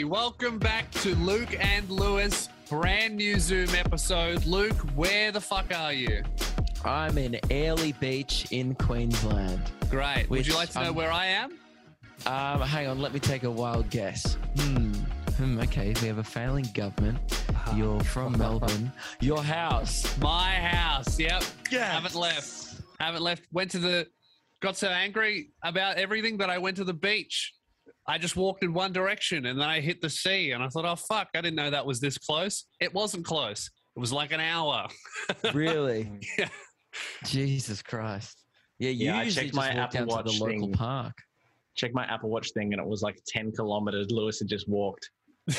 everybody. Welcome back to Luke and Lewis, brand new Zoom episode. Luke, where the fuck are you? I'm in Airlie Beach in Queensland. Great. Would you like to know where I am? Um, hang on, let me take a wild guess. Hmm. Hmm, okay, we have a failing government. You're from Melbourne. Your house. My house. Yep. Yes. Haven't left. Haven't left. Went to the. Got so angry about everything that I went to the beach. I just walked in one direction and then I hit the sea and I thought, oh fuck, I didn't know that was this close. It wasn't close. It was like an hour. Really? Yeah. Jesus Christ. Yeah, you Yeah, I checked just my walk down Apple to the Watch local thing. park. Check my Apple Watch thing, and it was like 10 kilometers. Lewis had just walked.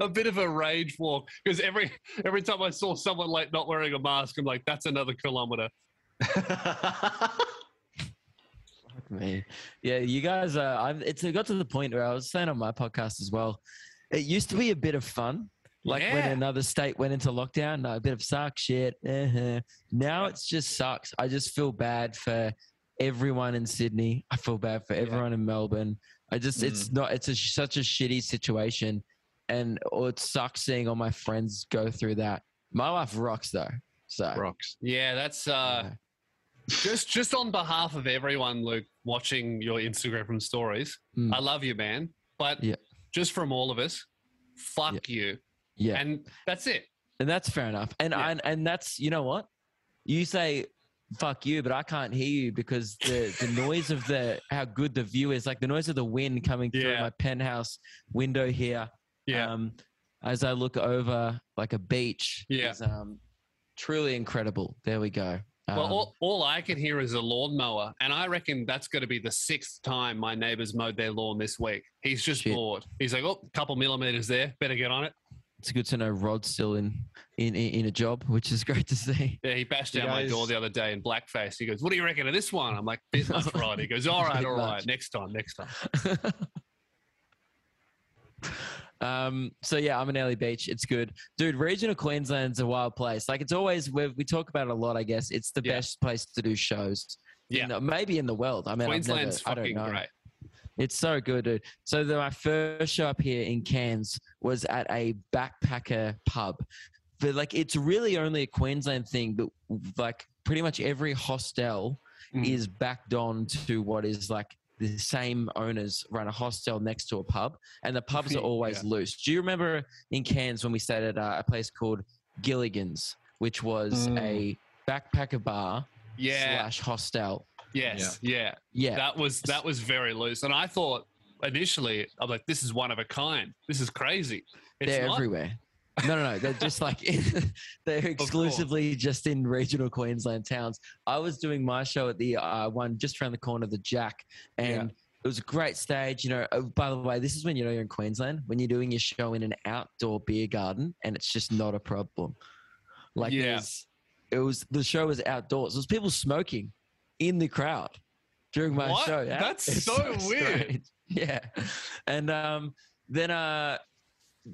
a bit of a rage walk because every every time I saw someone like not wearing a mask, I'm like, that's another kilometer. Me. Yeah, you guys. Uh, I've, it's it got to the point where I was saying on my podcast as well. It used to be a bit of fun, like when another state went into lockdown. A bit of suck shit. uh Now Yeah. it's just sucks. I just feel bad for everyone in Sydney. I feel bad for Yeah. everyone in Melbourne. I just it's not. It's a, such a shitty situation, and or it sucks seeing all my friends go through that. My life rocks though. So Rocks. Yeah, that's uh, yeah. Just just on behalf of everyone, Luke, watching your Instagram from stories. Mm. I love you, man. But Yeah. just from all of us, fuck you. yeah. And that's it. And that's fair enough. And Yeah. and, and that's you know what? You say fuck you, but I can't hear you because the, the noise of the how good the view is, like the noise of the wind coming through Yeah. my penthouse window here. Yeah. Um, as I look over like a beach. Yeah. Is, um, truly incredible. There we go. Well, Um, all, all I can hear is a lawnmower, and I reckon that's going to be the sixth time my neighbors mowed their lawn this week. He's just Shit. bored. He's like, oh, a couple millimeters there. Better get on it. it's good to know Rod's still in, in in in a job, which is great to see. Yeah, he bashed You down my door the other day in blackface. He goes, "What do you reckon of this one?" I'm like, "Bit much, Rod." He goes, "All right, all right, much. next time, next time." um, so yeah, I'm in Airlie Beach. It's good, dude. Regional Queensland's a wild place. Like it's always we we talk about it a lot. I guess it's the Yeah. best place to do shows. Yeah. in the- maybe in the world. I mean, Queensland's never, I don't fucking know. great. It's so good, dude. So the, my first show up here in Cairns was at a backpacker pub. But like, it's really only a Queensland thing, but like pretty much every hostel Mm. is backed on to what is like the same owners run a hostel next to a pub, and the pubs are always Yeah. loose. Do you remember in Cairns when we stayed at uh, a place called Gilligan's, which was Mm. a backpacker bar Yeah. slash hostel? Yes. Yeah. Yeah, That was that was very loose, and I thought initially, I'm like, "This is one of a kind. This is crazy." It's they're not. everywhere. No, no, no. They're just like they're exclusively just in regional Queensland towns. I was doing my show at the uh, one just around the corner, the Jack, and it was a great stage. You know, oh, by the way, this is when you know you're in Queensland when you're doing your show in an outdoor beer garden, and it's just not a problem. Like, Yeah. it was the show was outdoors. There was people smoking in the crowd during my What? show. yeah? That's It's so weird. strange. Yeah, and um, then uh,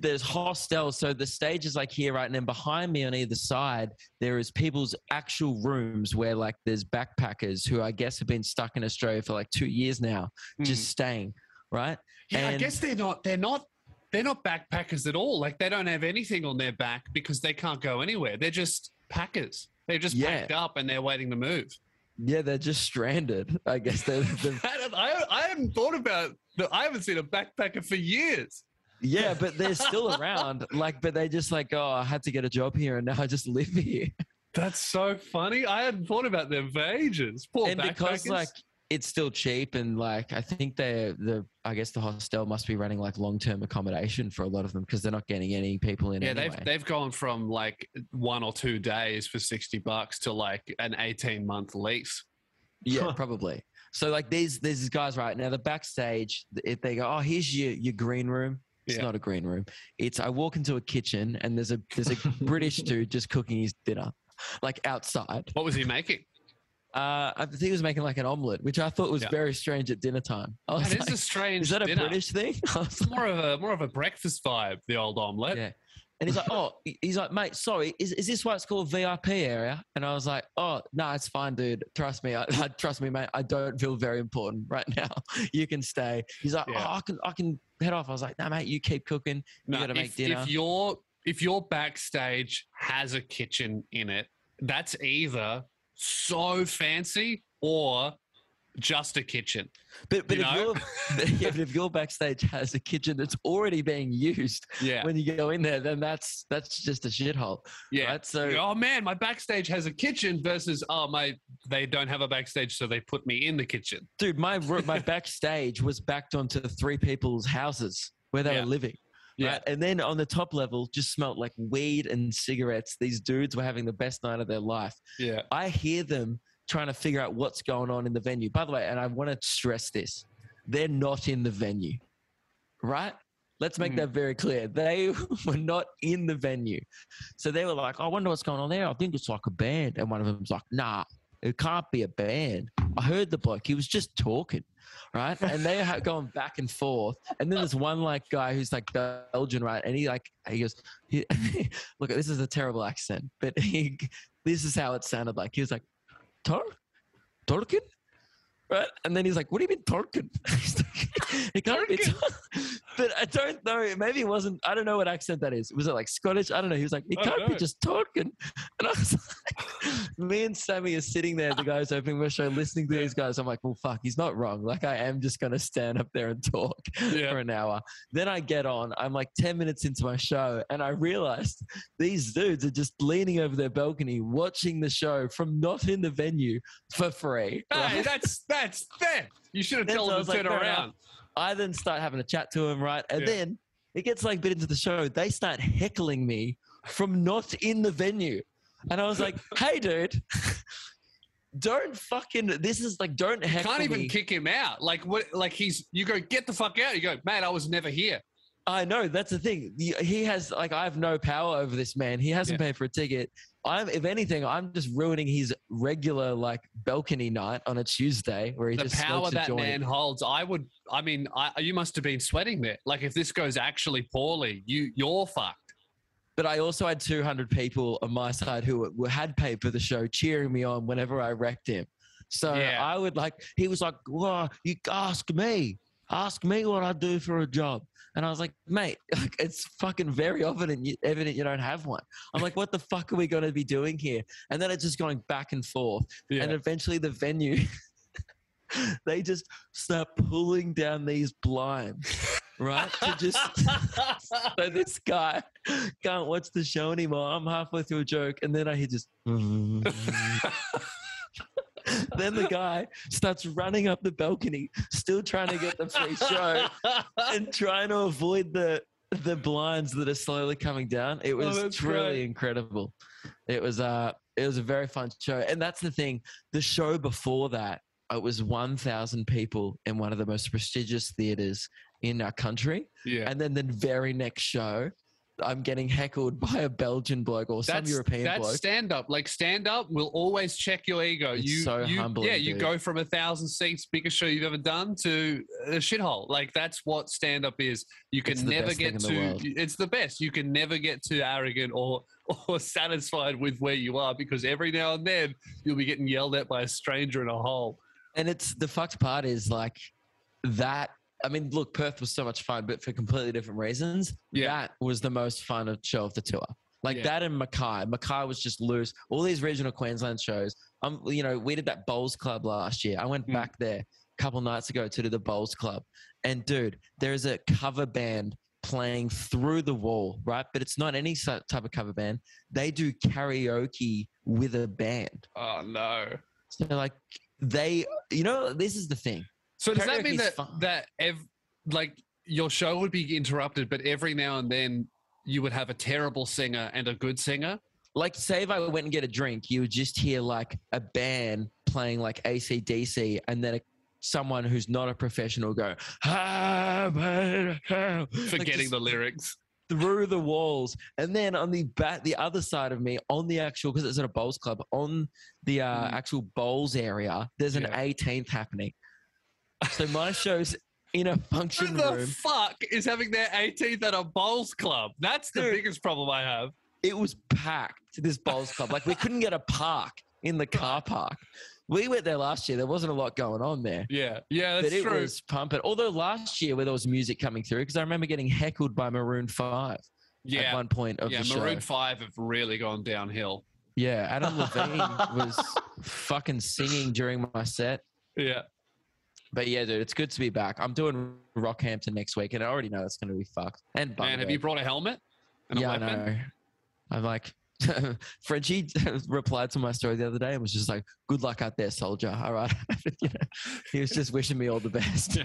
there's hostels. So the stage is like here, right? And then behind me on either side, there is people's actual rooms where like there's backpackers who I guess have been stuck in Australia for like two years now, Mm. just staying, right? yeah, I guess they're not. They're not. They're not backpackers at all. Like they don't have anything on their back because they can't go anywhere. They're just packers. They're just Yeah. packed up and they're waiting to move. Yeah, they're just stranded. I guess they're, they're I, I haven't thought about. That. I haven't seen a backpacker for years. Yeah, but they're still around. Like, but they just like, oh, I had to get a job here, and now I just live here. That's so funny. I hadn't thought about them for ages. Poor and because like it's still cheap and like I think they the I guess the hostel must be running like long term accommodation for a lot of them because they're not getting any people in. yeah, anyway. they've they've gone from like one or two days for sixty bucks to like an eighteen month lease. yeah probably. So like these these guys right now the backstage if they go oh here's your your green room. It's Yeah. not a green room. It's I walk into a kitchen and there's a there's a British dude just cooking his dinner, like outside. What was he making? Uh, I think he was making like an omelet, which I thought was Yeah. very strange at dinner time. I was That is like, a strange. is that a dinner. British thing? It's more of a more of a breakfast vibe. The old omelette. Yeah. And he's like, oh, he's like, mate, sorry, is, is this why it's called VIP area? And I was like, oh, no, it's fine, dude. Trust me, I, I trust me, mate. I don't feel very important right now. You can stay. He's like, oh, Yeah. oh, I can, I can head off. I was like, no, mate, you keep cooking. No, gotta make if, dinner. If your if your backstage has a kitchen in it, that's either so fancy or just a kitchen. But but You if your yeah, but if your backstage has a kitchen that's already being used Yeah. when you go in there, then that's that's just a shithole. Yeah. Right? So oh man, my backstage has a kitchen versus oh my they don't have a backstage, so they put me in the kitchen. dude, my my backstage was backed onto three people's houses where they Yeah. were living. Yeah. Right? And then on the top level, just smelt like weed and cigarettes. These dudes were having the best night of their life. Yeah. I hear them trying to figure out what's going on in the venue. By the way, and I want to stress this they're not in the venue, right? Let's make Mm. that very clear. They were not in the venue. So they were like, I wonder what's going on there. I think it's like a band. And one of them's like, nah, it can't be a band. I heard the bloke. He was just talking, right? And they are going back and forth. And then there's one like guy who's like Belgian, right? And he like, he goes, he, look, this is a terrible accent, but he, this is how it sounded like. He was like, third third थोड़किन Right? And then he's like, What do you mean like, it can't be. But I don't know. Maybe it wasn't, I don't know what accent that is. Was it like Scottish? I don't know. He was like, It can't be just Tolkien. And I was like, Me and Sammy are sitting there, the guys opening my show, listening to these guys. I'm like, Well, fuck, he's not wrong. Like, I am just going to stand up there and talk Yeah. for an hour. Then I get on. I'm like 10 minutes into my show, and I realized these dudes are just leaning over their balcony watching the show from not in the venue for free. Hey, right? that's that's that. You should have Then told them was to like, turn around. enough. I then start having a chat to him, right? And Yeah. then it gets like a bit into the show. They start heckling me from not in the venue. And I was like, hey, dude, don't fucking, this is like, don't You heckle can't even me. kick him out. Like what? Like he's. You go get the fuck out. You go, man. I was never here. I know that's the thing. He has like I have no power over this man. He hasn't paid for a ticket. I'm, if anything, I'm just ruining his regular like balcony night on a Tuesday where he just the just power that joint. man holds. I would. I mean, I, you must have been sweating there. Like if this goes actually poorly, you you're fucked. But I also had 200 people on my side who were, had paid for the show cheering me on whenever I wrecked him. So Yeah. I would like. He was like, "Well, you ask me, ask me what I do for a job." And I was like, mate, like, it's fucking very evident you, evident you don't have one. I'm like, what the fuck are we going to be doing here? And then it's just going back and forth. Yeah. And eventually the venue, they just start pulling down these blinds, right? to just so this guy can't watch the show anymore. I'm halfway through a joke, and then I hear just. then the guy starts running up the balcony, still trying to get the free show and trying to avoid the the blinds that are slowly coming down. It was Oh, truly great. incredible. It was uh it was a very fun show. And that's the thing. The show before that, it was 1,000 people in one of the most prestigious theaters in our country. yeah. And then the very next show, I'm getting heckled by a Belgian bloke or some That's, European that's bloke. stand up. Like stand up will always check your ego. It's you, so you, humbling, yeah, you go from a thousand seats, biggest show you've ever done, to a shithole. Like that's what stand up is. You can never get in the too. world. It's the best. You can never get too arrogant or or satisfied with where you are because every now and then you'll be getting yelled at by a stranger in a hole. And it's the fucked part is like that. I mean, look, Perth was so much fun, but for completely different reasons. Yeah. That was the most fun of show of the tour. Like Yeah. that and Mackay. Mackay was just loose. All these regional Queensland shows. Um, you know, we did that bowls club last year. I went Mm. back there a couple nights ago to do the bowls club, and dude, there's a cover band playing through the wall, right? But it's not any type of cover band. They do karaoke with a band. Oh no. So like they, you know, this is the thing. So does that mean that fun. that ev- like your show would be interrupted, but every now and then you would have a terrible singer and a good singer? Like, say if I went and get a drink, you would just hear like a band playing like ACDC, and then a, someone who's not a professional go, "Ah, man, ah," like, Forgetting just the lyrics. through the walls. And then on the back, the other side of me, on the actual, because it's at a bowls club, on the uh, Mm. actual bowls area, there's an Yeah. 18th happening. So my show's in a function Who the room. fuck is having their 18th at a bowls club? That's the Dude. biggest problem I have. It was packed. To this bowls club, like we couldn't get a park in the car park. We went there last year. There wasn't a lot going on there. Yeah, yeah, that's but it true. was pumping. Although last year, where there was music coming through, because I remember getting heckled by Maroon Five Yeah, at one point of the yeah. the Maroon show. Five have really gone downhill. Yeah, Adam Levine was fucking singing during my set. Yeah, But yeah, dude, it's good to be back. I'm doing Rockhampton next week, and I already know it's going to be fucked. And man, have you brought a helmet and yeah, a I weapon? know. I'm like, Frenchie replied to my story the other day and was just like, "Good luck out there, soldier." All right, You know, he was just wishing me all the best.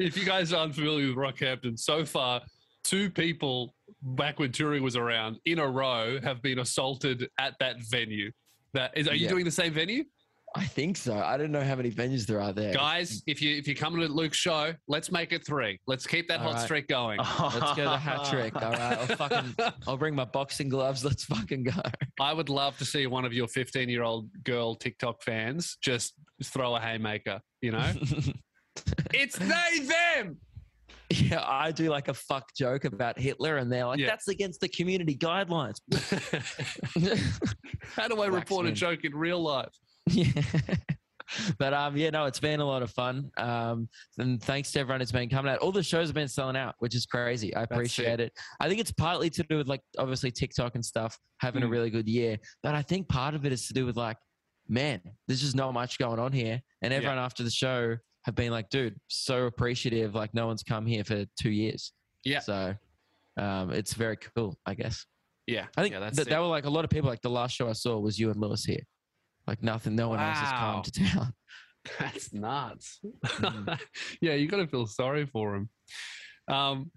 if you guys aren't familiar with Rockhampton, so far, two people back when touring was around in a row have been assaulted at that venue. That is, are you Yeah. doing the same venue, I think so. I don't know how many venues there are there. guys? If you if you're coming to Luke's show, let's make it three. Let's keep that All hot right. streak going. Let's go the hat trick. All right, I'll fucking, I'll bring my boxing gloves. Let's fucking go. I would love to see one of your 15 year old girl TikTok fans just throw a haymaker. You know, it's they them. yeah, I do like a fuck joke about Hitler, and they're like, Yeah. "That's against the community guidelines." How do I report a joke in real life? yeah. But um, yeah, no, it's been a lot of fun. Um, and thanks to everyone who's been coming out. All the shows have been selling out, which is crazy. I appreciate it. I think it's partly to do with like obviously TikTok and stuff having a Mm. really good year, but I think part of it is to do with like, man, there's just not much going on here, and Yeah. everyone after the show have been like, dude, so appreciative. Like no one's come here for two years. Yeah. So um, it's very cool, I guess. Yeah, I think yeah, that, that were like a lot of people. Like the last show I saw was you and Lewis here. Like nothing, no one else has come to town. That's nuts. Mhm. yeah, you got to feel sorry for him. Um,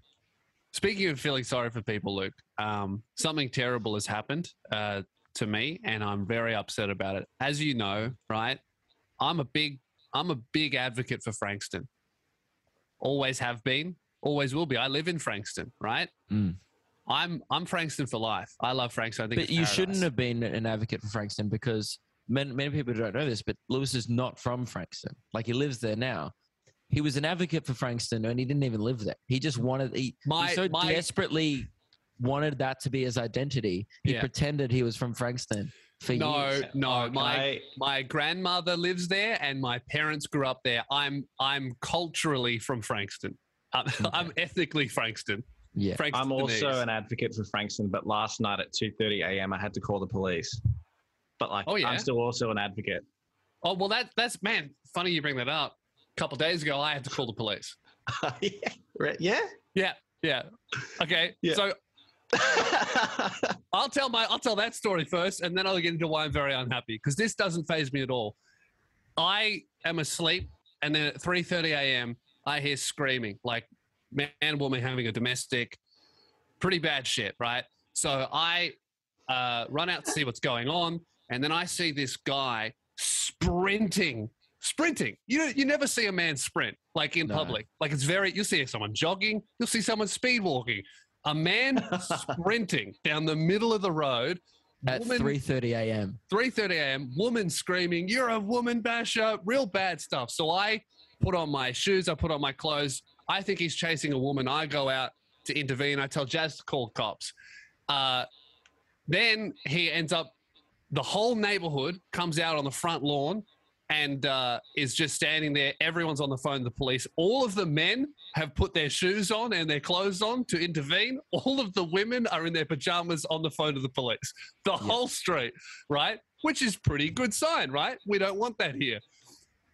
speaking of feeling sorry for people, Luke, um, something terrible has happened uh, to me, and I'm very upset about it. As you know, right? I'm a big, I'm a big advocate for Frankston. Always have been, always will be. I live in Frankston, right? Mm. I'm I'm Frankston for life. I love Frankston. I think But you shouldn't have been an advocate for Frankston because many, many people don't know this, but Lewis is not from Frankston. Like he lives there now. He was an advocate for Frankston and he didn't even live there. He just wanted, he, My he so my desperately wanted that to be his identity. He Yeah. pretended he was from Frankston for no years. no oh, no. my I- my grandmother lives there and my parents grew up there i'm i'm culturally from frankston i'm, I'm ethnically frankston Yeah. I'm also an advocate for Frankston, but last night at 2:30 a.m. I had to call the police. But like, Oh, yeah? I'm still also an advocate. oh well that that's man funny you bring that up a couple days ago i had to call the police yeah, right, yeah. yeah okay Yeah. so i'll tell my i'll tell that story first and then i'll get into why i'm very unhappy because this doesn't phase me at all i am asleep and then at 3.30 a.m i hear screaming like man and woman having a domestic pretty bad shit right so i uh, run out to see what's going on and then i see this guy sprinting sprinting you you never see a man sprint like in No. public like it's very you'll see someone jogging you'll see someone speed walking a man sprinting down the middle of the road At woman- 3.30 a.m. 3:30 a.m. Woman screaming, "You're a woman basher!" Real bad stuff. So I put on my shoes. I put on my clothes. I think he's chasing a woman. I go out to intervene. I tell Jazz to call cops. Uh, then he ends up. The whole neighborhood comes out on the front lawn and uh, is just standing there. Everyone's on the phone to the police. All of the men have put their shoes on and their clothes on to intervene. All of the women are in their pajamas on the phone to the police. The whole street, right? Which is pretty good sign, right? We don't want that here.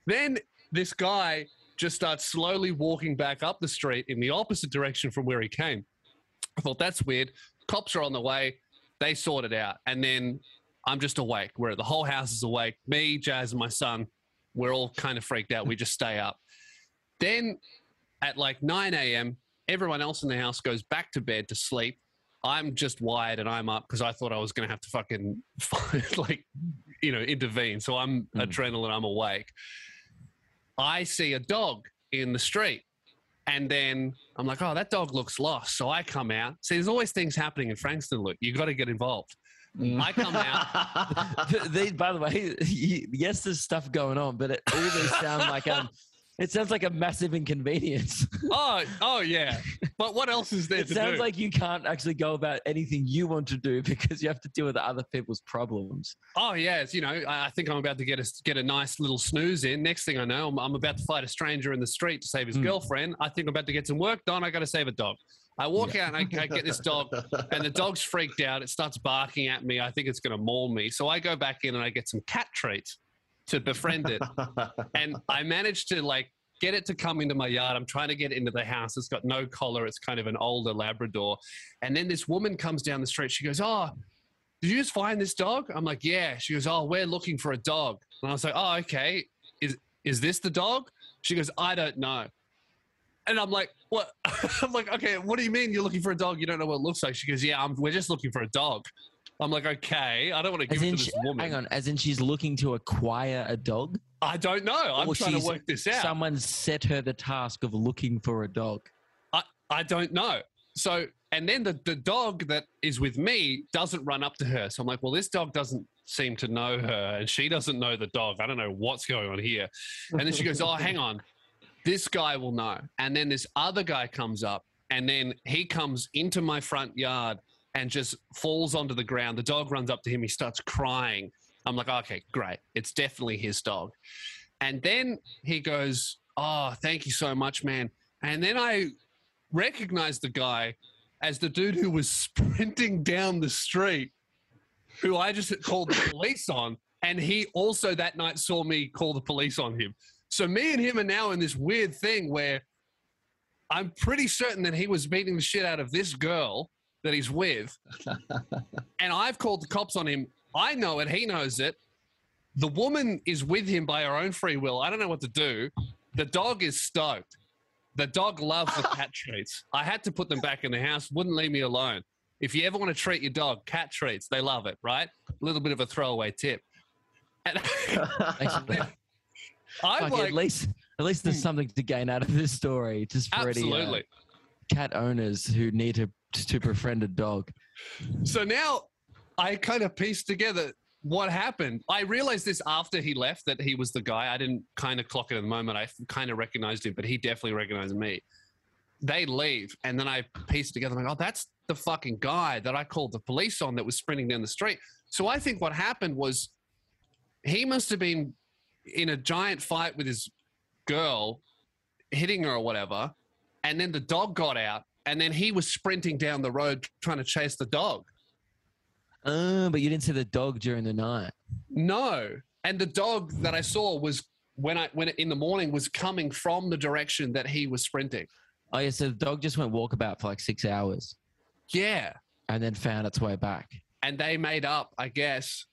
Then this guy just starts slowly walking back up the street in the opposite direction from where he came. I thought that's weird. Cops are on the way. They sort it out. And then I'm just awake. Where the whole house is awake. Me, Jazz, and my son, we're all kind of freaked out. We just stay up. Then at like 9 a.m., everyone else in the house goes back to bed to sleep. I'm just wired and I'm up because I thought I was going to have to fucking like, you know, intervene. So I'm Mm. adrenaline, I'm awake. I see a dog in the street. And then I'm like, oh, that dog looks lost. So I come out. See, there's always things happening in Frankston, Luke. You got to get involved. I come out. they, by the way, yes, there's stuff going on, but it all these sound like um, It sounds like a massive inconvenience. Oh, oh yeah. But what else is there it sounds do? like you can't actually go about anything you want to do because you have to deal with other people's problems. oh yeah, it's, you know, I I think I'm about to get a get a nice little snooze in. Next thing I know, I'm, I'm about to fight a stranger in the street to save his Mm. girlfriend. I think I'm about to get some work done. I got to save a dog. I walk out and I, I get this dog, and the dog's freaked out. It starts barking at me. I think it's going to maul me. So I go back in and I get some cat treats to befriend it. and I managed to like get it to come into my yard. I'm trying to get it into the house. It's got no collar. It's kind of an older Labrador. And then this woman comes down the street. She goes, "Oh, did you just find this dog?" I'm like, "Yeah." She goes, "Oh, we're looking for a dog." And I was like, "Oh, okay. Is is this the dog?" She goes, "I don't know." And I'm like, "What?" I'm like, "Okay, what do you mean you're looking for a dog? You don't know what it looks like?" She goes, "Yeah, I'm, we're just looking for a dog." I'm like, "Okay, I don't want to give it to she, this woman." hang on, as in she's looking to acquire a dog. I don't know. I'm Or trying to work this out. Someone set her the task of looking for a dog. I, I don't know. So, and then the, the dog that is with me doesn't run up to her. So I'm like, well, this dog doesn't seem to know her and she doesn't know the dog. I don't know what's going on here. And then she goes, oh, hang on. This guy will know. And then this other guy comes up and then he comes into my front yard and just falls onto the ground. The dog runs up to him. He starts crying. I'm like, okay, great. It's definitely his dog. And then he goes, oh, thank you so much, man. And then I recognized the guy as the dude who was sprinting down the street, who I just called the police on. And he also that night saw me call the police on him. So me and him are now in this weird thing where I'm pretty certain that he was beating the shit out of this girl that he's with. and I've called the cops on him. I know it. He knows it. The woman is with him by her own free will. I don't know what to do. The dog is stoked. The dog loves the cat treats. I had to put them back in the house. Wouldn't leave me alone. If you ever want to treat your dog, cat treats. They love it, right? A little bit of a throwaway tip. And Thanks for that. I'm like, at least, at least there's Hmm. something to gain out of this story, just for any uh, cat owners who need to to befriend a dog. So now I kind of pieced together what happened. I realized this after he left that he was the guy. I didn't kind of clock it at the moment. I kind of recognized him, but he definitely recognized me. They leave, and then I pieced together. I'm like, oh, that's the fucking guy that I called the police on that was sprinting down the street. So I think what happened was he must have been in a giant fight with his girl, hitting her or whatever, and then the dog got out, and then he was sprinting down the road trying to chase the dog. Uh, but you didn't see the dog during the night. No. And the dog that I saw was when I when it, in the morning was coming from the direction that he was sprinting. Oh yeah, so the dog just went walkabout for like six hours Yeah. and then found its way back. And they made up, I guess.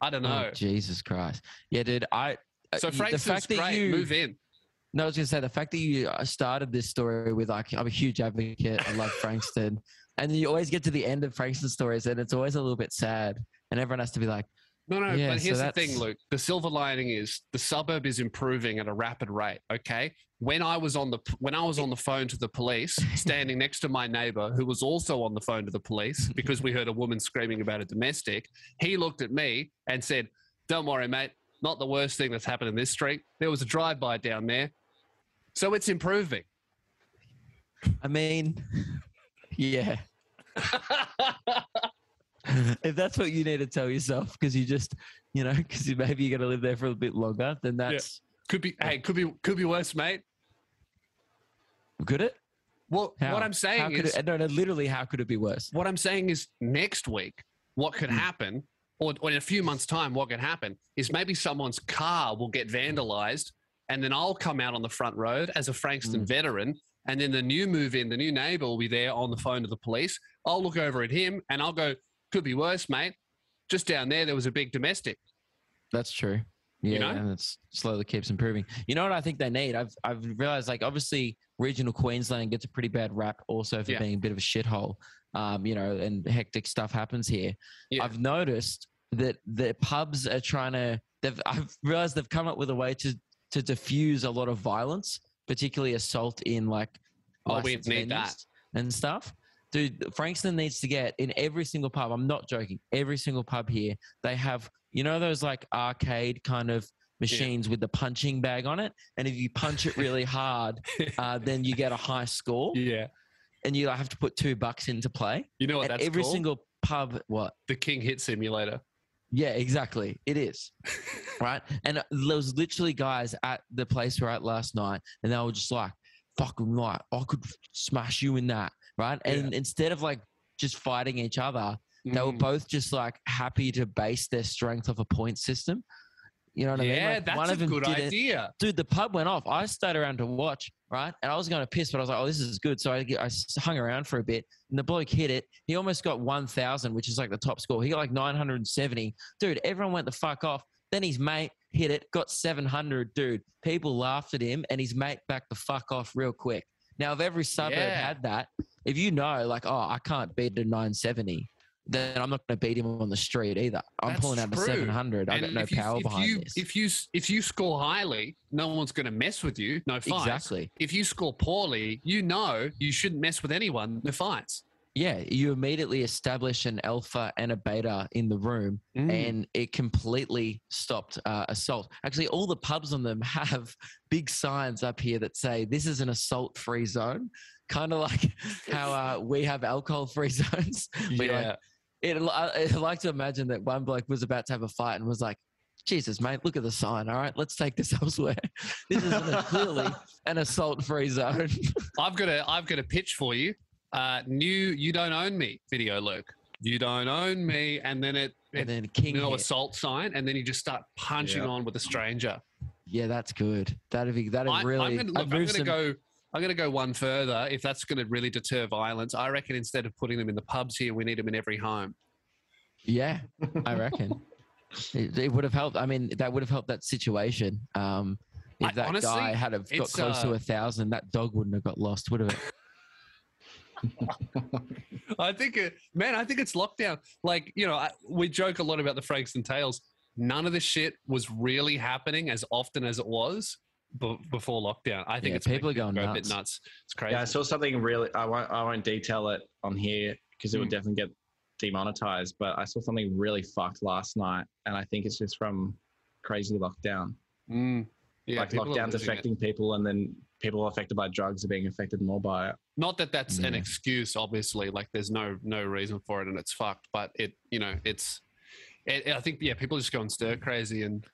I don't know. Oh, Jesus Christ. Yeah, dude. I uh, so y- Frankston's great. you Move in. No, I was gonna say the fact that you uh, started this story with like I'm a huge advocate. I love Frankston, and you always get to the end of Frankston stories, and it's always a little bit sad, and everyone has to be like, No, no, Yeah, but so here's the thing, Luke. The silver lining is the suburb is improving at a rapid rate. Okay. When I was on the when I was on the phone to the police, standing next to my neighbor who was also on the phone to the police because we heard a woman screaming about a domestic, he looked at me and said, Don't worry, mate, not the worst thing that's happened in this street. There was a drive-by down there. So it's improving. I mean, yeah. if that's what you need to tell yourself, because you just, you know, because maybe you're gonna live there for a bit longer, then that's could be hey, could be could be worse, mate. could it? Well, How? what I'm saying is it? No, no, literally, how could it be worse? what I'm saying is next week, what could Mm. happen, or, or in a few months' time, what could happen is maybe someone's car will get vandalized, and then I'll come out on the front road as a Frankston Mm. veteran, and then the new move in, the new neighbor will be there on the phone to the police. I'll look over at him and I'll go, could be worse, mate. Just down there, there was a big domestic. That's true. Yeah, You know? and it slowly keeps improving. You know what I think they need? I've I've realized like obviously regional Queensland gets a pretty bad rap also for Yeah. being a bit of a shithole. Um, you know, and hectic stuff happens here. Yeah. I've noticed that the pubs are trying to. They've I've realized they've come up with a way to to diffuse a lot of violence, particularly assault in like Oh, we need that. and stuff. Dude, Frankston needs to get in every single pub. I'm not joking. Every single pub here, they have, you know, those like arcade kind of machines with the punching bag on it, and if you punch it really hard, uh, then you get a high score, Yeah. and you have to put two bucks into play. You know what and that's every called? single pub, what? the King Hit Simulator. Yeah, exactly. It is. right? And there was literally guys at the place we were at last night, and they were just like, fucking right, I could smash you in that. Right. And instead of like just fighting each other, they were Mm. both just like happy to base their strength off a point system. You know what I mean? yeah, Like, that's one a of them good did it- idea. Dude, the pub went off. I stayed around to watch, right? And I was going to piss, but I was like, oh, this is good. So I, I hung around for a bit, and the bloke hit it. He almost got 1,000, which is like the top score. He got like 970. Dude, everyone went the fuck off. Then his mate hit it, got 700. Dude, people laughed at him, and his mate backed the fuck off real quick. Now, if every suburb Yeah. had that, if you know, like, oh, I can't beat a 970, then I'm not going to beat him on the street either. I'm That's pulling out true. a 700. I got no you, power if behind you, this. If you if you score highly, no one's going to mess with you. No fights. exactly. If you score poorly, you know you shouldn't mess with anyone. No fights. Yeah, you immediately establish an alpha and a beta in the room, Mm. and it completely stopped uh, assault. Actually, all the pubs on them have big signs up here that say this is an assault-free zone, kind of like how uh, we have alcohol-free zones. We like- yeah. It, I, I like to imagine that one bloke was about to have a fight and was like. Jesus, mate, look at the sign. All right, let's take this elsewhere. This is an, clearly an assault-free zone. I've got a I've got a pitch for you. Uh, new "You Don't Own Me" video, Luke. You don't own me, and then it, it and then king. no hit. assault sign, and then you just start punching Yep. on with a stranger. Yeah, that's good. That'd be that'd I, really. I'm gonna, look, I'm gonna some- go. I'm gonna go one further. If that's gonna really deter violence, I reckon instead of putting them in the pubs here, we need them in every home. Yeah, I reckon it, it would have helped. I mean, that would have helped that situation. Um, if I- that honestly, guy had have got it's, close to uh, a thousand, that dog wouldn't have got lost, would have it? I think, it, man, I think it's lockdown. Like, you know, I, we joke a lot about the Frankston tales. None of this shit was really happening as often as it was b- before lockdown. I think Yeah, it's people are going go a nuts. bit nuts. It's crazy. Yeah, I saw something really. I won't. I won't detail it on here because it would Mm. definitely get demonetized. But I saw something really fucked last night, and I think it's just from crazy lockdown. Mm. Yeah, like lockdowns losing it. affecting people, and then people affected by drugs are being affected more by it. Not that that's an excuse, obviously. Like, there's no no reason for it, and it's fucked. But it, you know, it's. It, I think yeah, people just going stir crazy, and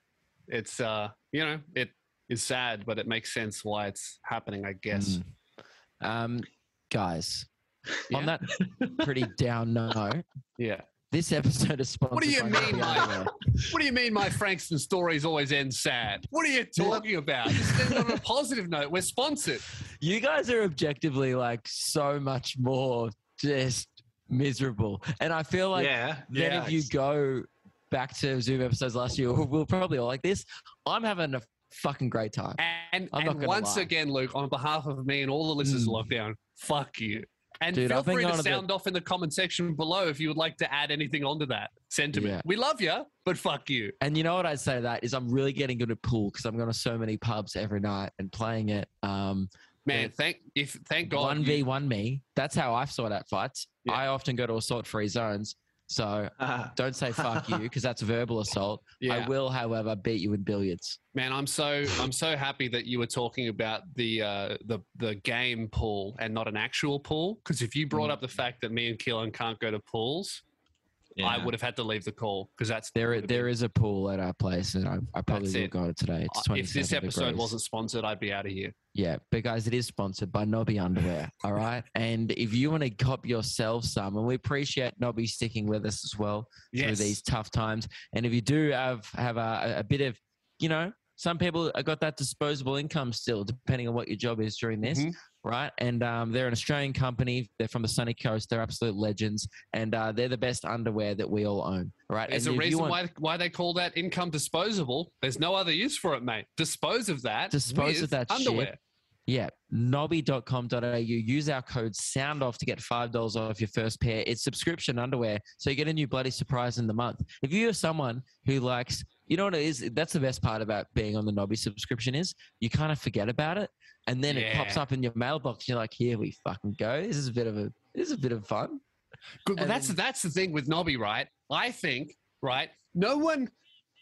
it's uh, you know, it is sad, but it makes sense why it's happening. I guess. Mm. Um, guys, Yeah. on that pretty down note, Yeah. This episode is sponsored. What do you by mean, Happy Mike? Underwear. What do you mean my Frankston stories always end sad? What are you talking about? Just end on a positive note. We're sponsored. You guys are objectively like so much more just miserable, and I feel like yeah, then Yeah. if you go back to Zoom episodes last year, we'll probably all like this. I'm having a fucking great time. And, I'm and gonna once lie. again, Luke, on behalf of me and all the listeners Mm. of Lockdown, fuck you. And Dude, feel free to to the- sound off in the comment section below if you would like to add anything onto that sentiment. Yeah. We love you, but fuck you. And you know what I'd say to that is I'm really getting good at pool because I'm going to so many pubs every night and playing it. Um, Man, thank if thank God. one v one me. That's how I've sort out fights. Yeah. I often go to assault free zones. So don't say fuck you because that's verbal assault. yeah. I will, however, beat you in billiards. Man, I'm so I'm so happy that you were talking about the uh, the the game pool and not an actual pool. Because if you brought Mm. up the fact that me and Keelan can't go to pools, I would have had to leave the call because that's There, there is a pool at our place, and I, I probably will go today. It's if this episode degrees. wasn't sponsored, I'd be out of here. Yeah, but guys, it is sponsored by Nobby Underwear. All right. And if you want to cop yourself some, and we appreciate Nobby sticking with us as well through these tough times. And if you do have have a, a bit of, you know, some people have got that disposable income still, depending on what your job is during this, Mhm. Right? And um, they're an Australian company. They're from the sunny coast. They're absolute legends, and uh, they're the best underwear that we all own. Right? There's and a reason want- why why they call that income disposable. There's no other use for it, mate. Dispose of that. Dispose of that shit. underwear. Yeah, nobby.com.au. Use our code SOUNDOFF to get $5 off your first pair. It's subscription underwear, so you get a new bloody surprise in the month. If you're someone who likes, you know what it is? That's the best part about being on the Nobby subscription is you kind of forget about it, and then it pops up in your mailbox. You're like, here we fucking go. This is a bit of a, this is a bit of fun. Good. Well, that's then- that's the thing with Nobby, right? I think, right? No one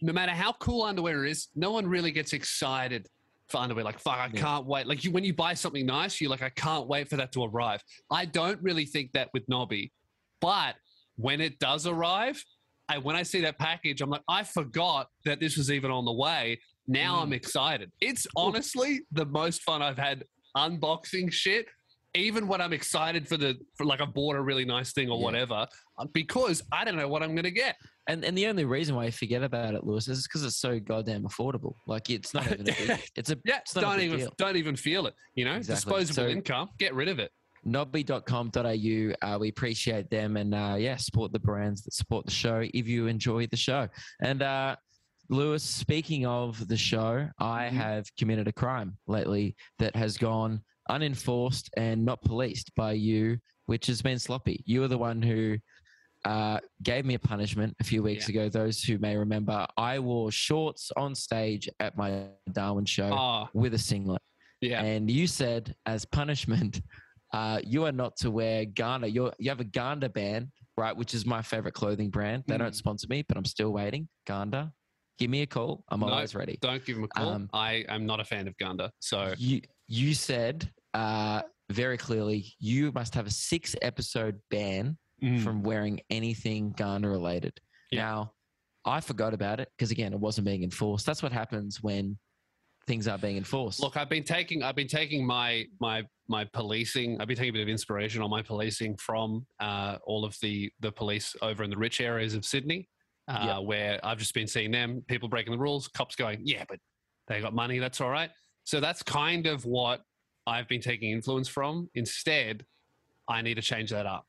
no matter how cool underwear is, no one really gets excited for underwear. Like, fuck, I Yeah. can't wait. Like, you, when you buy something nice, you're like, I can't wait for that to arrive. I don't really think that with Nobby, but when it does arrive, I, when I see that package, I'm like, I forgot that this was even on the way. Now I'm excited. It's honestly the most fun I've had unboxing shit. Even when I'm excited for the for like I bought a really nice thing or Yeah. whatever, uh, because I don't know what I'm gonna get. And and the only reason why I forget about it, Lewis, is because it's so goddamn affordable. Like it's not even a big, it's a Yeah, it's don't even deal. don't even feel it. You know, Exactly. disposable So- income. Get rid of it. nobby.com.au. Uh, we appreciate them and uh, yeah, support the brands that support the show if you enjoy the show. And uh, Lewis, speaking of the show, I Mhm. have committed a crime lately that has gone unenforced and not policed by you, which has been sloppy. You were the one who uh, gave me a punishment a few weeks ago. Those who may remember, I wore shorts on stage at my Darwin show Oh, with a singlet. yeah. And you said, as punishment, uh, you are not to wear Gander. You're, you have a Gander band, right? Which is my favorite clothing brand. They don't Mm. sponsor me, but I'm still waiting. Gander, give me a call. I'm No, always ready. Don't give him a call. Um, I am not a fan of Gander. So You you said uh, very clearly you must have a six episode ban mm, from wearing anything Gander related. Yeah. Now, I forgot about it because again, it wasn't being enforced. That's what happens when things are being enforced. look, I've been taking I've been taking my my my policing. I've been taking a bit of inspiration on my policing from uh, all of the the police over in the rich areas of Sydney, uh, Yeah. where I've just been seeing them people breaking the rules, cops going, yeah, but they got money, that's all right. So that's kind of what I've been taking influence from. Instead, I need to change that up.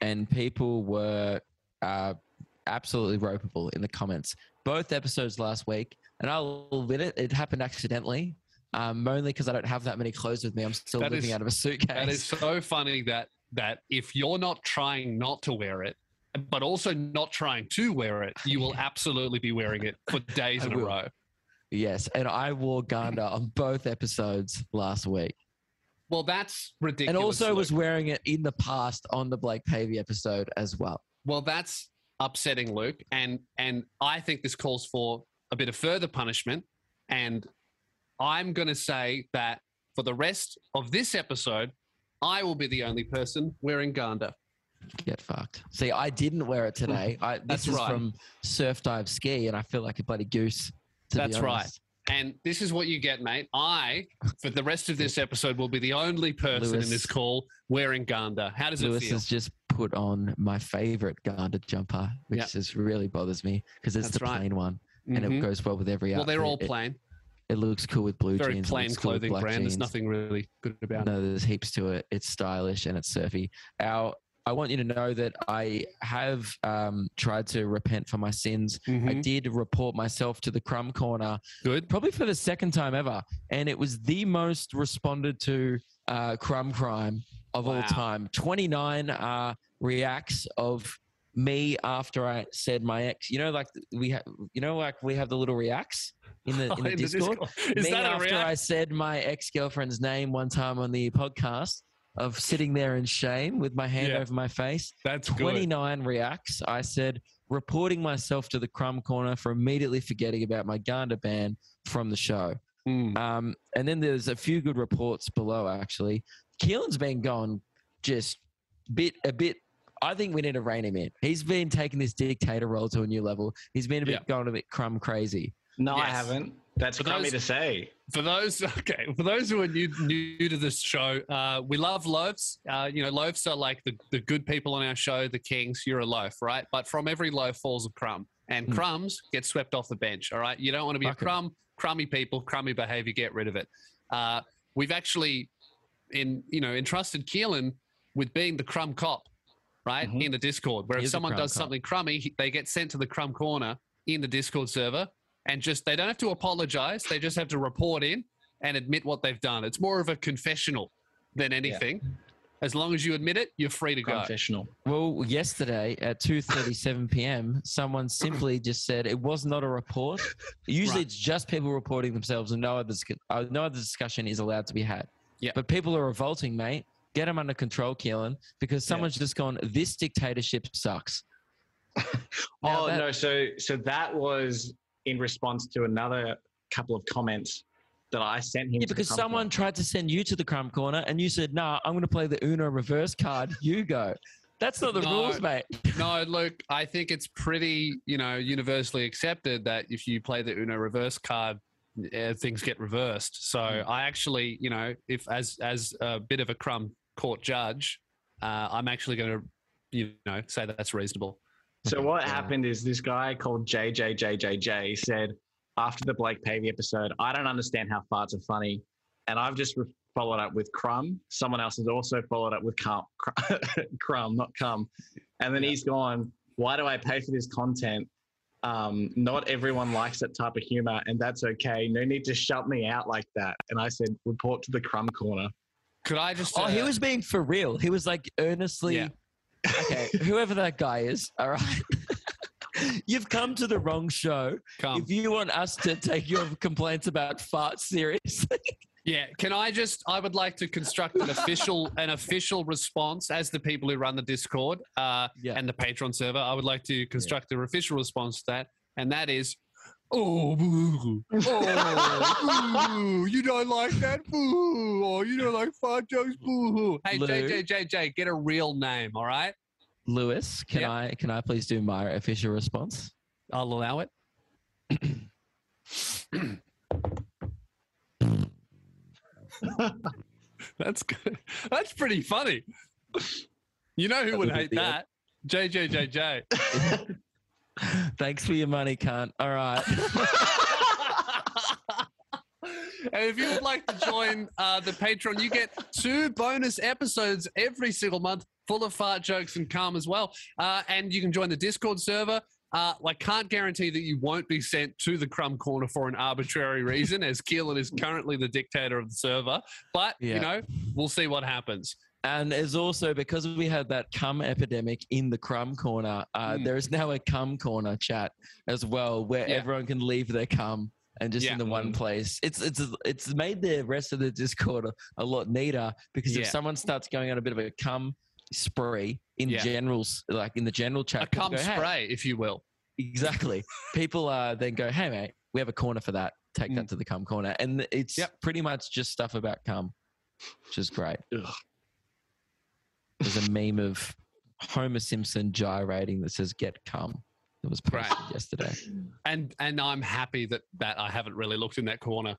and people were uh, absolutely ropeable in the comments. Both episodes last week, and I'll admit it, it happened accidentally. Um, mainly because I don't have that many clothes with me. I'm still That living is- out of a suitcase. That is so funny that that if you're not trying not to wear it, but also not trying to wear it, you will absolutely be wearing it for days in a row. yes, and I wore Gander on both episodes last week, Well, that's ridiculous. and also Luke. was wearing it in the past on the Blake Pavey episode as well. well, that's upsetting, Luke, and and I think this calls for a bit of further punishment. And I'm going to say that for the rest of this episode, I will be the only person wearing Gander. Get fucked. See, I didn't wear it today. I, this That's is right. from Surf Dive Ski, and I feel like a bloody goose. To That's right. And this is what you get, mate. I, for the rest of this episode, will be the only person Lewis. in this call wearing Gander. How does Lewis it feel? has just put on my favorite Gander jumper, which Yeah. just really bothers me because it's That's the right. plain one and it Mhm. goes well with every Well, they're all plain. It, looks cool with blue Very jeans. it plain looks cool with clothing brand. There's nothing really good about it. No, there's heaps to it. It's stylish and it's surfy. Our, I want you to know that I have um, tried to repent for my sins. I Mhm. did report myself to the Crumb Corner Good. probably for the second time ever, and it was the most responded to uh, crumb crime of all time. Twenty nine uh, reacts of me after I said my ex. You know, like we have, you know, like we have the little reacts in the in the In the Discord. Discord. Is me after react? I said my ex girlfriend's name one time on the podcast of sitting there in shame with my hand Yeah. over my face. That's good. 29 reacts. I said, reporting myself to the crumb corner for immediately forgetting about my Gander ban from the show. Mm. Um, and then there's a few good reports below, actually. Keelan's been going just bit a bit. I think we need to rein him in. He's been taking this dictator role to a new level. He's been a bit Yeah. going a bit crumb crazy. No, I haven't. That's For crummy those- to say. For those, okay, for those who are new, new to this show, uh, we love loaves. Uh, you know, loaves are like the, the good people on our show, the kings. You're a loaf, right? But from every loaf falls a crumb, and Hmm. crumbs get swept off the bench. All right, you don't want to be Fuck a crumb, crummy people, crummy behavior. Get rid of it. Uh, we've actually, in you know, entrusted Keelan with being the crumb cop, right, Mhm. in the Discord. Where He if someone does cop. something crummy, they get sent to the crumb corner in the Discord server, and just they don't have to apologize. They just have to report in and admit what they've done. It's more of a confessional than anything. As long as you admit it, you're free to go. Confessional. Well, yesterday at 2:37 p.m., someone simply just said it was not a report. Usually, Right. it's just people reporting themselves, and no other uh, no other discussion is allowed to be had. Yeah. But people are revolting, mate. Get them under control, Keelan, because someone's just gone. This dictatorship sucks. Oh that- no, so so that was in response to another couple of comments that I sent him. Yeah, because Crumb someone Corner. tried to send you to the crumb corner and you said, nah, I'm going to play the Uno reverse card. You go. That's not the No. rules, mate. no, look, I think it's pretty, you know, universally accepted that if you play the Uno reverse card, uh, things get reversed. So I actually, you know, if as as a bit of a crumb court judge, uh, I'm actually going to, you know, say that that's reasonable. So what happened is this guy called JJJJJ said after the Blake Pavey episode, I don't understand how farts are funny, and I've just re- followed up with Crumb. Someone else has also followed up with Cum, Crumb, not Cum, and then Yeah. he's gone. Why do I pay for this content? Um, not everyone likes that type of humor, and that's okay. No need to shut me out like that. And I said, report to the Crumb corner. Could I just? Oh, he uh, was being for real. He was like earnestly, Yeah. Okay, whoever that guy is, all right. You've come to the wrong show. come. If you want us to take your complaints about farts seriously, Yeah, can I just? I would like to construct an official an official response as the people who run the Discord uh, Yeah. and the Patreon server. I would like to construct an official response to that, and that is, oh, boo, oh, boo, you don't like that, boo, or you don't like fart jokes, boo. Hey, Lou. JJJJ, get a real name, all right? Lewis, can Yep. I can I please do my official response? I'll allow it. That's good. That's pretty funny. You know who That would hate that? JJJJ. Thanks for your money, cunt. All right. and if you would like to join uh, the Patreon, you get two bonus episodes every single month, full of fart jokes and calm as well. Uh, and you can join the Discord server. Uh, I can't guarantee that you won't be sent to the Crumb Corner for an arbitrary reason, as Keelan is currently the dictator of the server. But you know, we'll see what happens. And there's also because we had that cum epidemic in the crumb corner, uh, Mm. there is now a cum corner chat as well, where Yeah. everyone can leave their cum and just Yeah. in the one place. It's it's it's made the rest of the Discord a, a lot neater because Yeah. if someone starts going on a bit of a cum spree in Yeah. generals, like in the general chat, A cum go, "Hey," spray, if you will. exactly. people uh, then go, "Hey mate, we have a corner for that. Take Mm. that to the cum corner," and it's Yep. pretty much just stuff about cum, which is great. Ugh. There's a meme of Homer Simpson gyrating that says "Get cum." It was posted Right. yesterday. And and I'm happy that that I haven't really looked in that corner.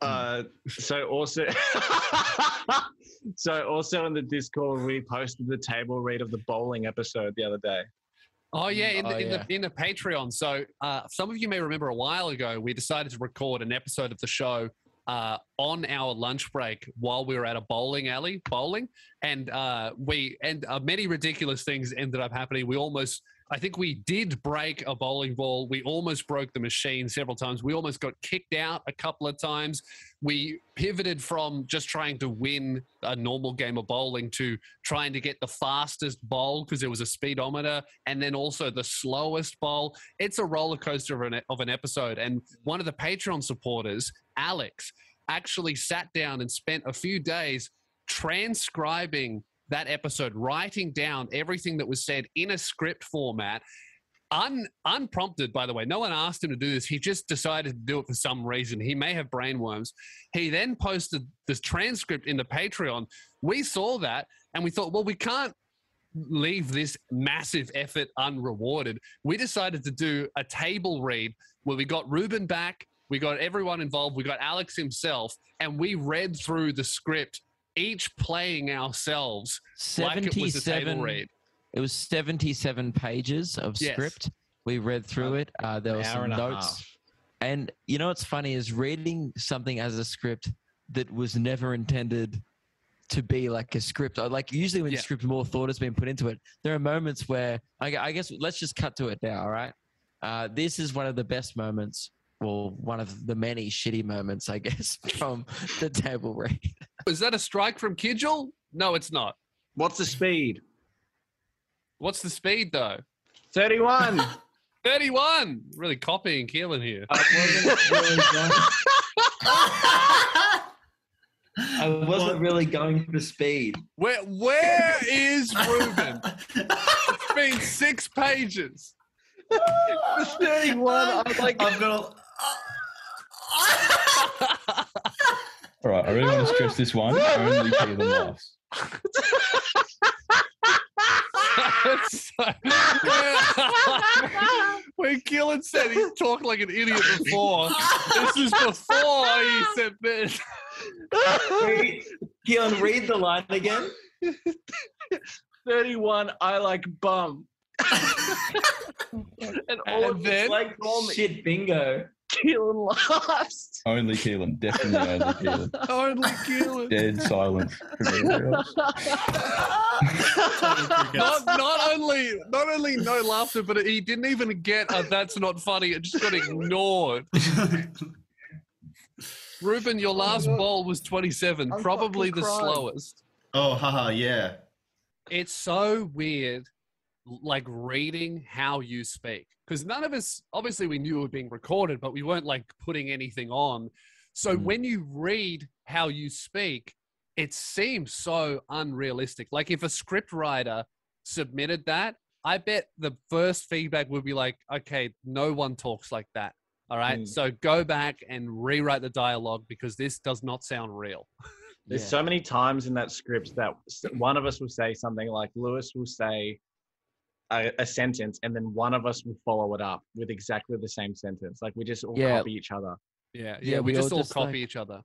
Uh, so also, so also in the Discord, we posted the table read of the bowling episode the other day. Oh yeah, in the, Oh, in yeah. the in the Patreon. So uh, some of you may remember a while ago we decided to record an episode of the show uh, on our lunch break while we were at a bowling alley bowling, and uh, we and uh, many ridiculous things ended up happening. We almost, I think we did break a bowling ball. We almost broke the machine several times. We almost got kicked out a couple of times. We pivoted from just trying to win a normal game of bowling to trying to get the fastest bowl because there was a speedometer and then also the slowest bowl. It's a roller coaster of an, of an episode. And one of the Patreon supporters, Alex, actually sat down and spent a few days transcribing that episode, writing down everything that was said in a script format. Un, unprompted, by the way. No one asked him to do this. He just decided to do it for some reason. He may have brainworms. He then posted this transcript in the Patreon. We saw that and we thought, well, we can't leave this massive effort unrewarded. We decided to do a table read where we got Ruben back, we got everyone involved, we got Alex himself, and we read through the script, each playing ourselves like it was a table read. It was seventy-seven pages of Yes. script. We read through it. Uh, there were some and notes. And you know what's funny is reading something as a script that was never intended to be like a script. Like usually when Yeah. script more thought has been put into it, there are moments where I, I guess let's just cut to it now. All right, uh, this is one of the best moments. Well, one of the many shitty moments, I guess, from the table read. Is that a strike from Kidgell? No, it's not. What's the speed? What's the speed though? 31. 31. Really copying Keelan here. I wasn't really going, I wasn't really going for speed. Where where is Ruben? It's been six pages. 31. I'm like, I've got. All right, I really want to stress this one. Only Keelan laughs. It's so- when Keelan said he talked like an idiot before, this is before he said this. Read, Keelan, read the line again. 31. I like bum. and all And of then- it's like. Shit, bingo. Keelan laughs. Only Keelan. Definitely only Keelan. Only Keelan. Dead silence from everybody else. Not, not only not only no laughter, but he didn't even get a that's not funny. It just got ignored. Ruben, your last oh, bowl was 27, I'm probably the crying. slowest. oh, haha, yeah. It's so weird, like reading how you speak, because none of us obviously we knew it was being recorded, but we weren't like putting anything on. So Mm. when you read how you speak, it seems so unrealistic. Like if a script writer submitted that, I bet the first feedback would be like, okay, no one talks like that. All right. Mm. So go back and rewrite the dialogue because this does not sound real. There's Yeah. so many times in that script that one of us will say something like Lewis will say a, a sentence, and then one of us will follow it up with exactly the same sentence. Like we just all Yeah. copy each other. Yeah. Yeah, Yeah. we, we just all all just, copy like- each other.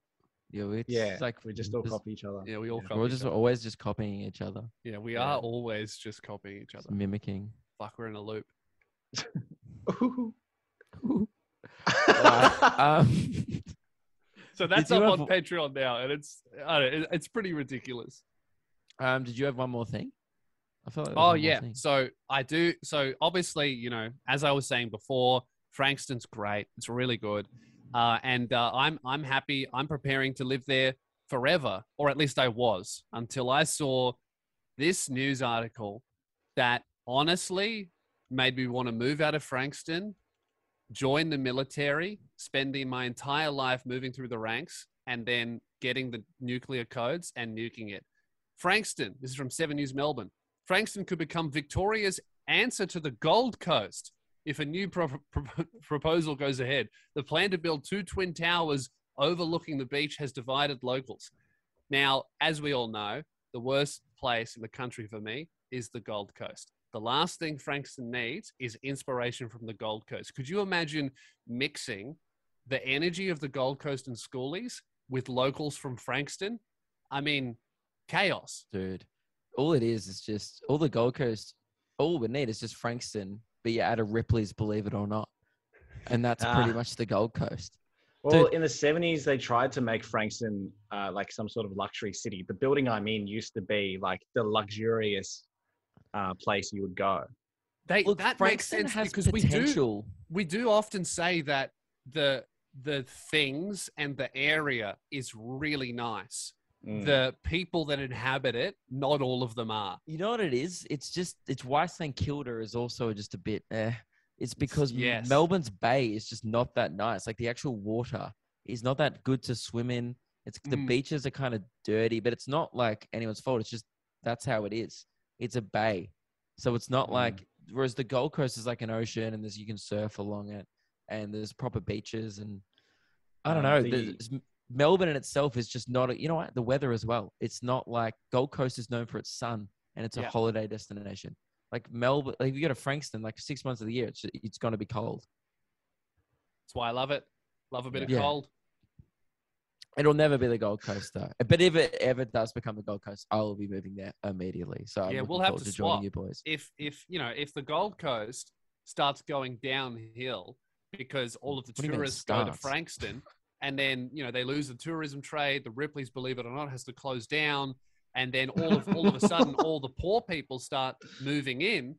Yeah, it's Yeah, like we just all just- copy each other. Yeah. We all Yeah. copy. We're each just other. always just copying each other, Yeah, we Yeah. are always just copying each just other. mimicking. Fuck, we're in a loop. Alright, um, So that's you up have- on Patreon now, and it's I don't know, it's pretty ridiculous. um, did you have one more thing? I felt like there was Oh yeah, thing. so I do. So obviously, you know, as I was saying before, Frankston's great. It's really good, uh, and uh, I'm I'm happy. I'm preparing to live there forever, or at least I was until I saw this news article that honestly made me want to move out of Frankston, join the military, spending my entire life moving through the ranks, and then getting the nuclear codes and nuking it. Frankston, this is from Seven News Melbourne. Frankston could become Victoria's answer to the Gold Coast if a new pro- pro- proposal goes ahead. The plan to build two twin towers overlooking the beach has divided locals. Now, as we all know, the worst place in the country for me is the Gold Coast. The last thing Frankston needs is inspiration from the Gold Coast. Could you imagine mixing the energy of the Gold Coast and schoolies with locals from Frankston? I mean, chaos. dude. All it is is just all the Gold Coast. All we need is just Frankston, but you add a Ripley's, believe it or not, and that's pretty Ah. much the Gold Coast. Well, Dude. in the 70s, they tried to make Frankston uh, like some sort of luxury city. The building I mean used to be like the luxurious uh, place you would go. They, Look, that Frankston makes sense has because we do potential. we do often say that the the things and the area is really nice. Mm. The people that inhabit it, not all of them are. You know what it is? It's just it's why St Kilda is also just a bit eh. It's because yes. Melbourne's Bay is just not that nice. Like the actual water is not that good to swim in. It's the Mm. beaches are kind of dirty, but it's not like anyone's fault. It's just that's how it is. It's a bay, so it's not Mm. like. Whereas the Gold Coast is like an ocean, and there's you can surf along it, and there's proper beaches, and I don't Uh, know. the- there's- Melbourne in itself is just not. A, you know what? The weather as well. It's not like Gold Coast is known for its sun, and it's a Yeah. holiday destination. Like Melbourne, like if you go to Frankston, like six months of the year, it's it's going to be cold. That's why I love it. Love a bit of cold. It'll never be the Gold Coast though. But if it ever does become the Gold Coast, I will be moving there immediately. So Yeah, we'll have to joining swap. you boys. If if you know if the Gold Coast starts going downhill because all of the What do you mean tourists go to? Frankston, and then you know they lose the tourism trade, the Ripley's, believe it or not, has to close down, and then all of all of a sudden all the poor people start moving in.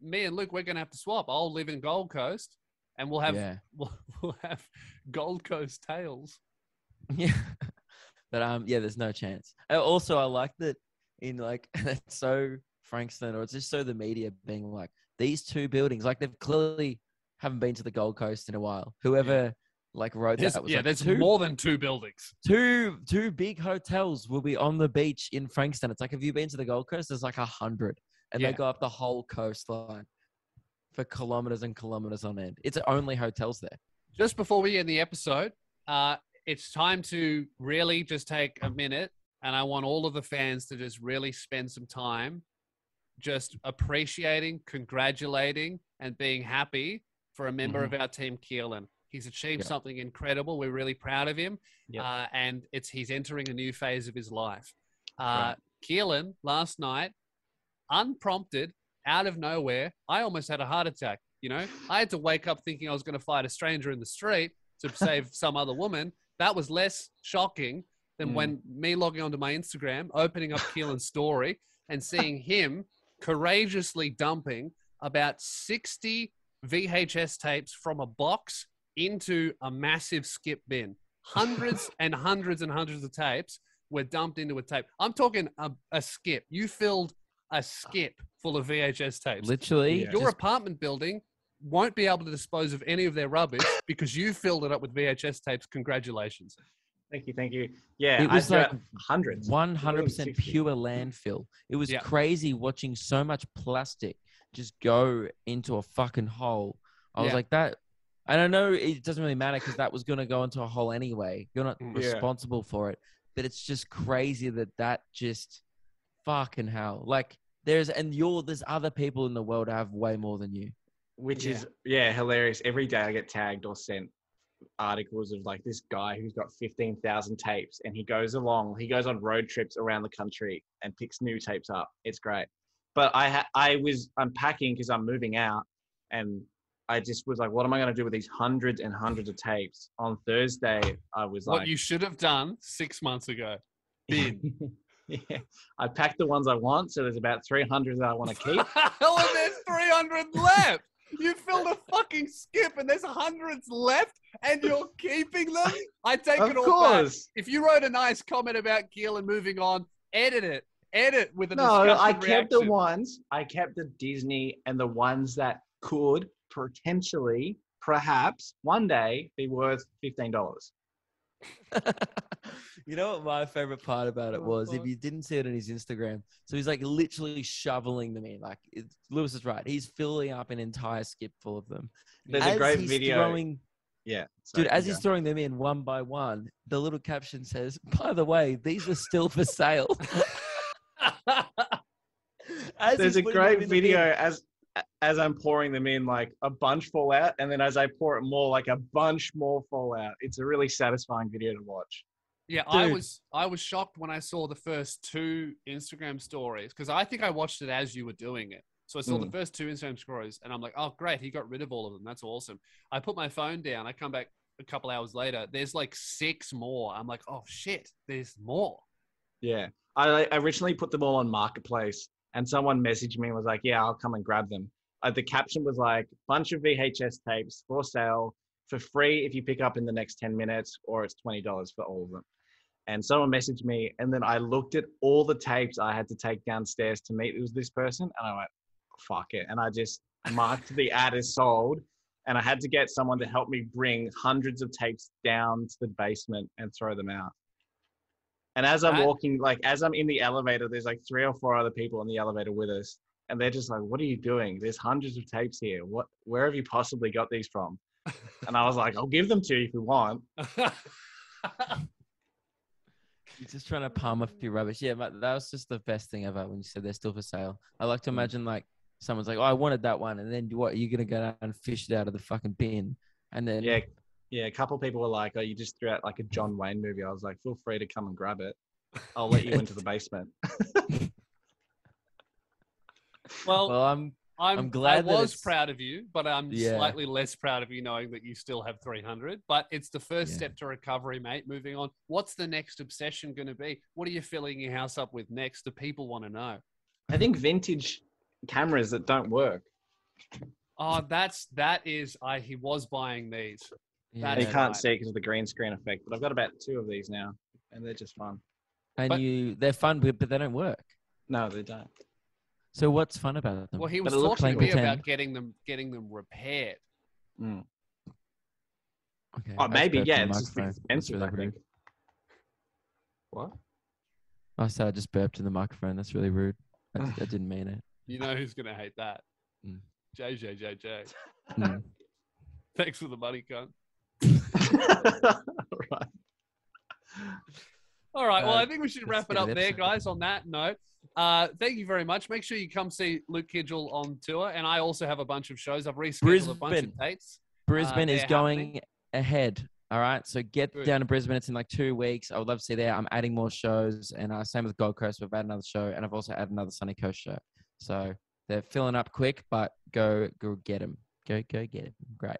Me and Luke, we're gonna have to swap. I'll live in Gold Coast, and we'll have yeah, we'll, we'll have Gold Coast tales. yeah. but um, yeah, there's no chance. Also, I like that in like that's so Frankston, or it's just so the media being like these two buildings, like they've clearly haven't been to the Gold Coast in a while. Whoever like wrote There's, that was yeah, like, there's two more than two buildings. two two big hotels will be on the beach in Frankston. It's like, have you been to the Gold Coast? There's like a hundred, and Yeah. they go up the whole coastline. for kilometers and kilometers on end. It's only hotels there. Just before we end the episode, uh, it's time to really just take a minute, and I want all of the fans to just really spend some time just appreciating, congratulating, and being happy for a member of our team, Keelan. He's achieved Yeah. something incredible. We're really proud of him, Yep. uh, and it's he's entering a new phase of his life. Uh, Right. Keelan last night, unprompted, out of nowhere, I almost had a heart attack. You know, I had to wake up thinking I was going to fight a stranger in the street to save some other woman. That was less shocking than Mm. when me logging onto my Instagram, opening up Keelan's story, and seeing him courageously dumping about 60 VHS tapes from a box into a massive skip bin. Hundreds and hundreds and hundreds of tapes were dumped into a tape. I'm talking a, a skip. You filled a skip full of VHS tapes. Literally, Your just- apartment building won't be able to dispose of any of their rubbish because you filled it up with VHS tapes. Congratulations. Thank you, thank you. Yeah, It was I like hundreds. One hundred percent pure landfill. It was Yeah. crazy watching so much plastic just go into a fucking hole. I was like that. And I know it doesn't really matter because that was going to go into a hole anyway. You're not Mm. Yeah. responsible for it, but it's just crazy that that just fucking hell. Like there's and you're there's other people in the world that have way more than you. which Yeah. is yeah hilarious. Every day I get tagged or sent articles of like this guy who's got fifteen thousand tapes, and he goes along. He goes on road trips around the country and picks new tapes up. It's great. But I ha- I was unpacking because I'm moving out, and I just was like, what am I going to do with these hundreds and hundreds of tapes? On Thursday, I was What like, what you should have done six months ago. bin. yeah, I packed the ones I want. So there's about 300 that I want to keep. oh, and there's 300 left. You filled a fucking skip and there's hundreds left and you're keeping them? I take of it all back. course. If you wrote a nice comment about Keelan moving on, edit it. Edit with a No, I kept the ones. I kept the Disney and the ones that could potentially, perhaps, one day be worth fifteen dollars. you know what my favorite part about it Oh, was? If you didn't see it on his Instagram, so he's like literally shoveling them in. Like it's, Lewis is right. He's filling up an entire skip full of them. There's As a great video. Throwing, yeah, dude, as he's throwing them in one by one, the little caption says, "By the way, these are still for sale." There's a great video bin. as as I'm pouring them in, like a bunch fall out, and then as I pour it more, like a bunch more fall out. It's a really satisfying video to watch. Yeah, I was I was shocked when I saw the first two Instagram stories because I think I watched it as you were doing it. So I saw the Mm. first two Instagram stories and I'm like, oh great, he got rid of all of them. That's awesome. I put my phone down. I come back a couple hours later. There's like six more. I'm like, oh shit, there's more. Yeah, I I originally put them all on Marketplace, and someone messaged me and was like, "Yeah, I'll come and grab them." Uh, the caption was like, "Bunch of VHS tapes for sale for free if you pick up in the next ten minutes, or it's twenty dollars for all of them." And someone messaged me, and then I looked at all the tapes I had to take downstairs to meet with this person, and I went, "Fuck it!" And I just marked the ad as sold. And I had to get someone to help me bring hundreds of tapes down to the basement and throw them out. And as I'm walking, like as I'm in the elevator, there's like three or four other people in the elevator with us, and they're just like, "What are you doing? There's hundreds of tapes here. What? Where have you possibly got these from?" And I was like, "I'll give them to you if you want." He's just trying to palm off your rubbish. Yeah, but that was just the best thing ever when you said they're still for sale. I like to Mm. imagine like someone's like, "Oh, I wanted that one," and then what? Are You're gonna go down and fish it out of the fucking bin, and then Yeah, yeah. A couple people were like, "Oh, you just threw out like a John Wayne movie." I was like, "Feel free to come and grab it. I'll let you into the basement." well, Well, I'm I'm, I'm glad I that was it's- proud of you, but I'm Yeah. slightly less proud of you knowing that you still have 300. But it's the first Yeah. step to recovery, mate. Moving on. What's the next obsession going to be? What are you filling your house up with next? Do people want to know? I think vintage cameras that don't work. Oh, that's that is. I he was buying these. Yeah. You can't right. see because of the green screen effect, but I've got about two of these now, and they're just fun. and but- you they're fun, but, but they don't work. No, they don't. So what's fun about them? Well, he was it looks talking to me pretend. about getting them getting them repaired. Mm. okay, Oh, I maybe yeah. in the It's just expensive, really I think. rude. What? I said I just burped in the microphone. That's really rude. I didn't mean it. You know who's going to hate that? Mm. JJJJ. Hmm. Thanks for the money, cunt. right. All right. Well, Uh, I think we should wrap it up there, guys. On that note, uh, thank you very much. Make sure you come see Luke Kidgell on tour, and I also have a bunch of shows. I've rescheduled a bunch of Brisbane. dates. Brisbane is going happening. ahead. All right. So get Good. down to Brisbane. It's in like two weeks. I would love to see there. I'm adding more shows. And uh, same with Gold Coast. We've added another show. And I've also added another Sunny Coast show. So they're filling up quick, but go go get them. Go, go get them. Great.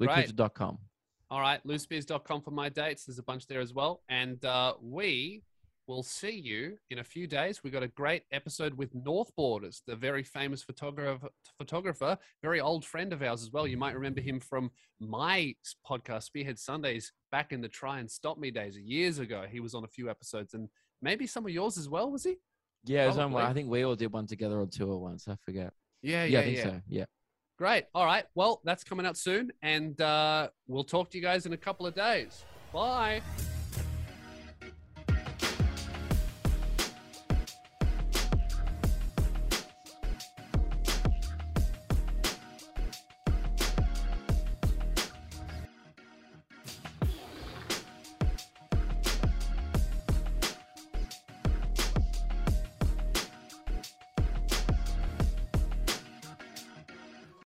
Great. LukeKidgell.com. All right, lewisspears.com for my dates. There's a bunch there as well. And uh, we will see you in a few days. We got a great episode with North Borders, the very famous photographer, photographer, very old friend of ours as well. You might remember him from my podcast, Spearhead Sundays, back in the Try and Stop Me days years ago. He was on a few episodes, and maybe some of yours as well, was he? Yeah, was on one. I think we all did one together on tour once. I forget. Yeah, Yeah, I think so. Yeah. Great. All right. Well, that's coming out soon, and uh, we'll talk to you guys in a couple of days. Bye.